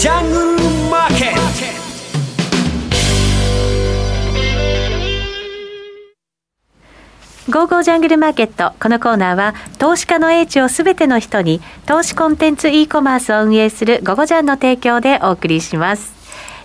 ジャングルマーケットゴーゴージャングルマーケット。このコーナーは、投資家の英知をすべての人に、投資コンテンツ e コマースを運営するゴゴジャンの提供でお送りします。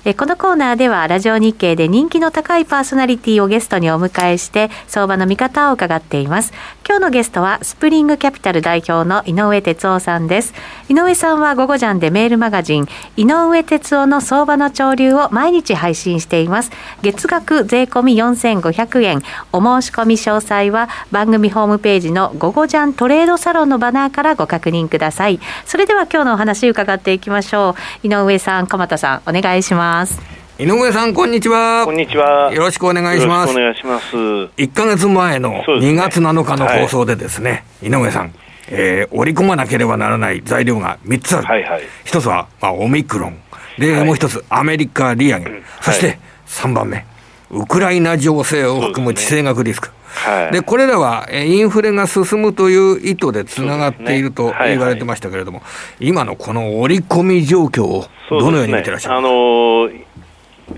えこのコーナーではラジオ日経で人気の高いパーソナリティをゲストにお迎えして相場の見方を伺っています。今日のゲストはスプリングキャピタル代表の井上哲夫さんです。井上さんは午後ジャンでメールマガジン井上哲夫の相場の潮流を毎日配信しています。月額税込4500円。お申し込み詳細は番組ホームページの午後ジャントレードサロンのバナーからご確認ください。それでは今日のお話伺っていきましょう。井上さん鎌田さんお願いします。ます。井上さんこんにちは。こんにちは。よろしくお願いします。お願いします。1か月前の2月7日の放送でですね、はい、井上さんえー、織り込まなければならない材料が3つある、はいはい、1つは、まあ、オミクロン。で、はい、もう1つアメリカ利上げ、うん、そして3番目ウクライナ情勢を含む地政学リスク、はい、でこれらはインフレが進むという意図でつながっていると言われてましたけれども、ねはいはい、今のこの織り込み状況をどのように見てらっしゃるか、ね、あのー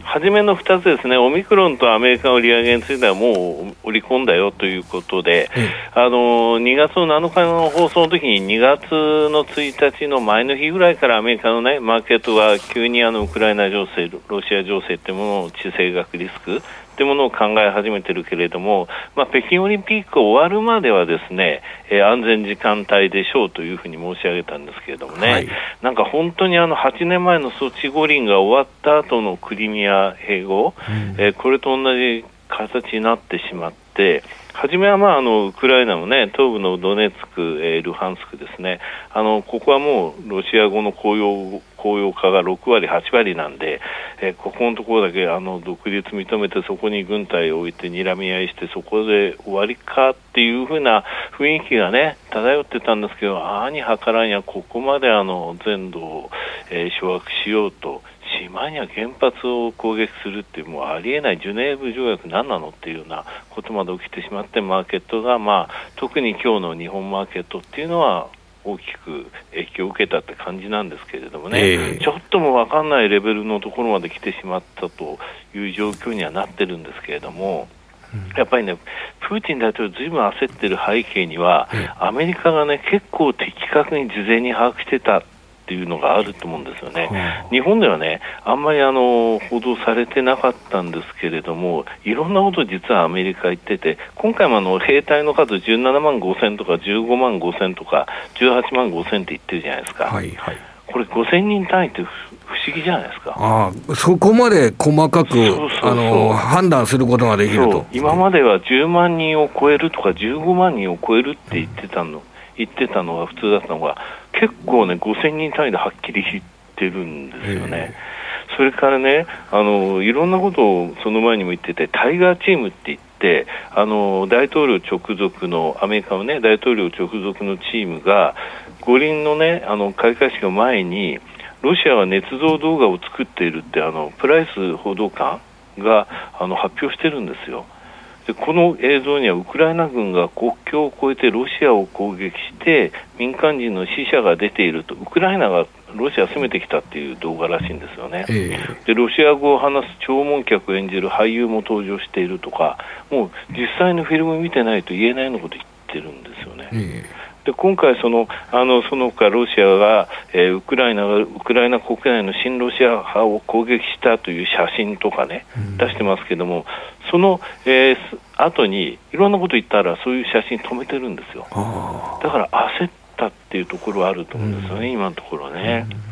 初めの2つですね、オミクロンとアメリカの利上げについてはもう織り込んだよということで、うん、あの2月の7日の放送の時に2月の1日の前の日ぐらいからアメリカの、ね、マーケットが急にあのウクライナ情勢、ロシア情勢というものを地政学リスクというものを考え始めてるけれども、まあ、北京オリンピック終わるまではですね、えー、安全時間帯でしょうというふうに申し上げたんですけれどもね、はい、なんか本当にあの8年前のソチ五輪が終わった後のクリミア併合、うん、えー、これと同じ形になってしまって、初めは、まあ、あのウクライナも、ね、東部のドネツク、えー、ルハンスクですね。あの、ここはもうロシア語の公用公用化が6割、8割なんで、えー、ここのところだけあの独立認めて、そこに軍隊を置いて睨み合いして、そこで終わりかっていうふうな雰囲気がね、漂ってたんですけど、ああに計らんや、ここまであの全土を、えー、掌握しようと。島には原発を攻撃するってもうありえないジュネーブ条約何なのっていうようなことまで起きてしまってマーケットが、まあ、特に今日の日本マーケットっていうのは大きく影響を受けたって感じなんですけれどもね、えー、ちょっとも分かんないレベルのところまで来てしまったという状況にはなってるんですけれども。やっぱりね、プーチン大統領、ずいぶん焦ってる背景には、アメリカがね、結構的確に事前に把握してたっていうのがあると思うんですよね、日本ではね、あんまりあの報道されてなかったんですけれども、いろんなこと実はアメリカ言ってて、今回もあの兵隊の数17万5000とか15万5000とか18万5000って言ってるじゃないですか。はいはい。これ5000人単位って不思議じゃないですか。ああそこまで細かくあの判断することができると。今までは10万人を超えるとか15万人を超えるって言ってたの、言ってたのが普通だったのが結構ね、5000人単位ではっきり言ってるんですよね。それからねあの、いろんなことをその前にも言ってて、タイガーチームって言って、あの大統領直属の、アメリカの、ね、大統領直属のチームが、五輪の,、ね、あの開会式の前に、ロシアは捏造動画を作っているって、あのプライス報道官があの発表してるんですよ。でこの映像にはウクライナ軍が国境を越えてロシアを攻撃して民間人の死者が出ていると。ウクライナがロシアを攻めてきたっていう動画らしいんですよね、えー、でロシア語を話す弔問客を演じる俳優も登場しているとかもう実際のフィルム見てないと言えないようなこと言ってるんですよね。えーで今回その、あのその他ロシアが、えー、ウクライナがウクライナ国内の親ロシア派を攻撃したという写真とかね、うん、出してますけども、その、えー、後にいろんなこと言ったら、そういう写真止めてるんですよ。だから焦ったっていうところはあると思うんですよね、うん、今のところね。うん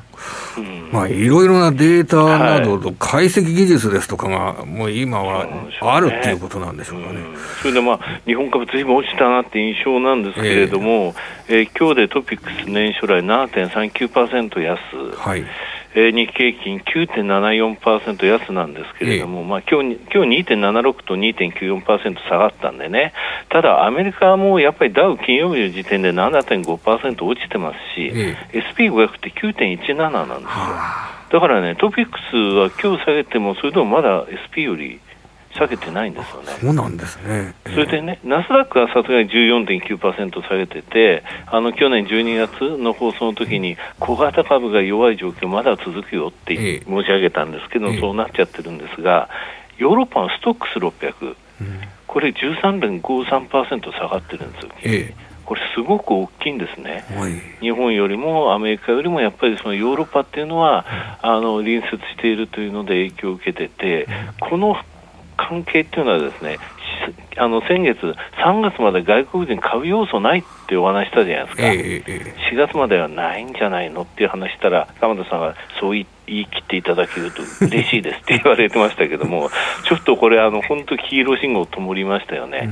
まあ、いろいろなデータなどと解析技術ですとかが、もう今はあるっていうことなんでしょうかね。それでまあ、日本株ずいぶん落ちたなって印象なんですけれども、えー、えー、今日でトピックス年初来7.39%安。はいえー、日経平均9.74%安なんですけれども、えまあ、今日今日2.76と2.94%下がったんでね、ただアメリカはもうやっぱりダウ金曜日の時点で7.5%落ちてますし、ええ、SP500 って9.17なんですよ。だからね、トピックスは今日下げても、それでもまだ SP より下げてないんですよね。そうなんですね。えー、それでね、ナスダックはさすがに14.9%下げてて、あの去年12月の放送の時に小型株が弱い状況まだ続くよって申し上げたんですけど、えー、そうなっちゃってるんですが、ヨーロッパのストックス600、うん、これ13.53%下がってるんですよ。えーこれすごく大きいんですね、はい、日本よりもアメリカよりもやっぱりそのヨーロッパっていうのは、あの隣接しているというので影響を受けてて、この関係っていうのはですねあの先月、3月まで外国人買う要素ないってお話したじゃないですか、えー、4月まではないんじゃないのっていう話したら、鎌田さんがそう言い切っていただけると嬉しいですって言われてましたけども、ちょっとこれ、あの本当、黄色信号ともりましたよね、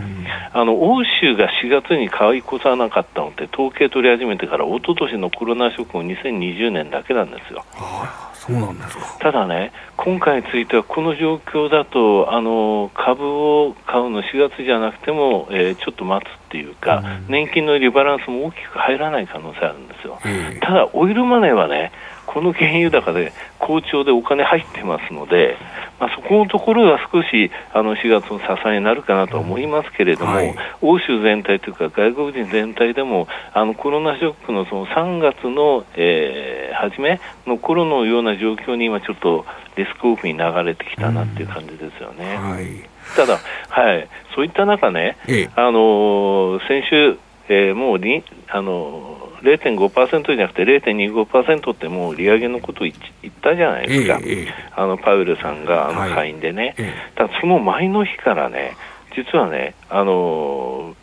あの欧州が4月に買い越さなかったのって、統計取り始めてから、一昨年のコロナショックの2020年だけなんですよ。そうなんですか。ただね、今回についてはこの状況だとあの株を買うの4月じゃなくても、えー、ちょっと待つっていうか、うん、年金のリバランスも大きく入らない可能性あるんですよ。ただ、オイルマネーはねこの原油高で好調でお金入ってますので、まあ、そこのところが少しあの4月の支えになるかなと思いますけれども、はい、欧州全体というか外国人全体でもあのコロナショックのその3月の、えー、初めの頃のような状況に今ちょっとリスクオフに流れてきたなっていう感じですよね。うんはい、ただ、はい、そういった中ね、ええ、あの先週、えー、もうにあの0.5%じゃなくて0.25%ってもう利上げのことを言ったじゃないですか、えー、あのパウエルさんがあの会員でね、はい、ただその前の日からね、実はね、あの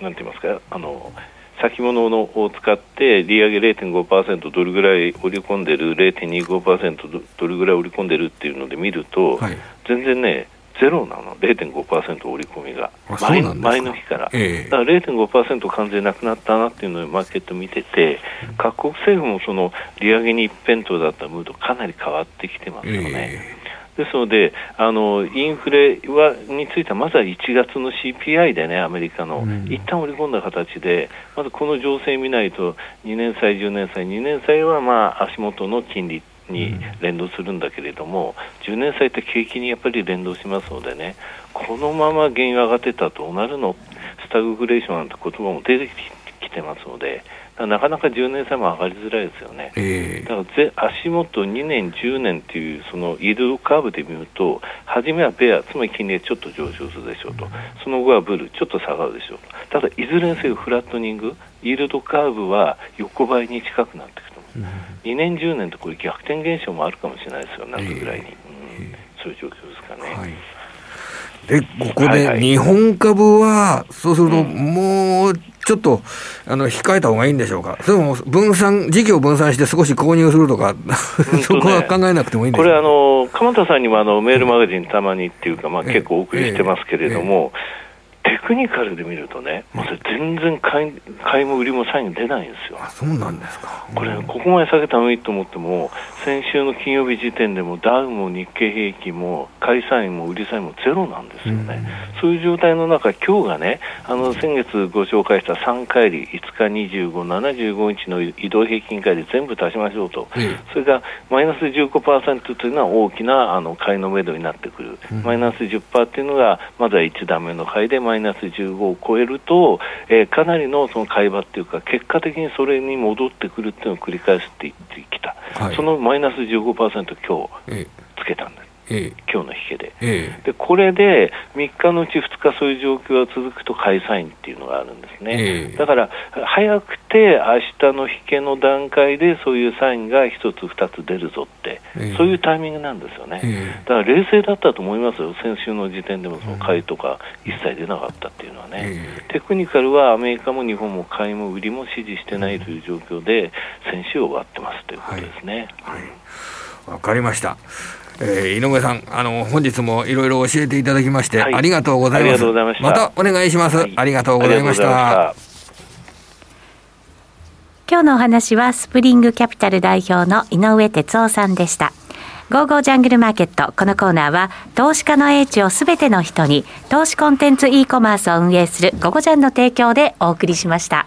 なんて言いますか、あの先物のを使って利上げ0.5%どれぐらい織り込んでる0.25%どれぐらい織り込んでるっていうので見ると、はい、全然ねゼロなの、0.5%織り込みが、前前の日から、えー、だから0.5%完全なくなったなっていうのをマーケット見てて、各国政府もその利上げに一辺倒だったムード、かなり変わってきてますよね。えーですので、あのインフレはについては、まずは1月の CPI でね、アメリカの、うん、一旦織り込んだ形で、まずこの情勢見ないと、2年債、10年債、2年債はまあ足元の金利に連動するんだけれども、うん、10年債って景気にやっぱり連動しますのでね、このまま原油上がってたらどうなるの、スタグフレーションなんて言葉も出てきてますので、なかなか10年債も上がりづらいですよね、えー、だからぜ足元2年、10年というそのイールドカーブで見ると、初めはベア、つまり金利がちょっと上昇するでしょうと、その後はブル、ちょっと下がるでしょうと、ただいずれにせよフラットニング、イールドカーブは横ばいに近くなってくる2年、10年とこれ逆転現象もあるかもしれないですよ、夏ぐらいに、えーうん、そういう状況ですかね。はい。で、ここで日本株は、そうすると、もうちょっと、あの、控えた方がいいんでしょうか？それも分散、事業分散して少し購入するとか、そこは考えなくてもいいんでこれ、あの、鎌田さんにもあのメールマガジンたまにっていうか、まあ結構お送りしてますけれども、テクニカルで見るとね、まず全然買い買いも売りもサイン出ないんですよ。そうなんですか。これ、ここまで下げたのいいと思っても、先週の金曜日時点でもダウも日経平均も買いサインも売りサインもゼロなんですよね。うん、そういう状態の中、今日がね、あの先月ご紹介した3回り、5日25、75日の移動平均回り全部足しましょうと、うん、それがマイナス15%というのは大きなあの買いのめどになってくる、うん、マイナス10%っていうのがまずは1段目の買いでマイナス15を超えると、えー、かなりのその買い場っていうか、結果的にそれに戻ってくるっていうのを繰り返すって言ってきた、はい、そのマイナス15%、今日つけたんです。え今日の引けで。えで、これで3日のうち2日、そういう状況が続くと買いサインっていうのがあるんですね、えだから早くて明日の引けの段階でそういうサインが1つ、2つ出るぞって、そういうタイミングなんですよね、だから冷静だったと思いますよ、先週の時点でもその買いとか一切出なかったっていうのはね、テクニカルはアメリカも日本も買いも売りも支持してないという状況で、先週終わってますということですね。はい、はいわかりました。えー、井上さん、あの、本日もいろいろ教えていただきまして、はい、ありがとうございます。ままたお願いします、はい、ありがとうございました。今日のお話は、スプリングキャピタル代表の井上哲夫さんでした。ゴーゴージャングルマーケット。このコーナーは、投資家の英知をすべての人に、投資コンテンツ e コマースを運営するゴゴジャンの提供でお送りしました。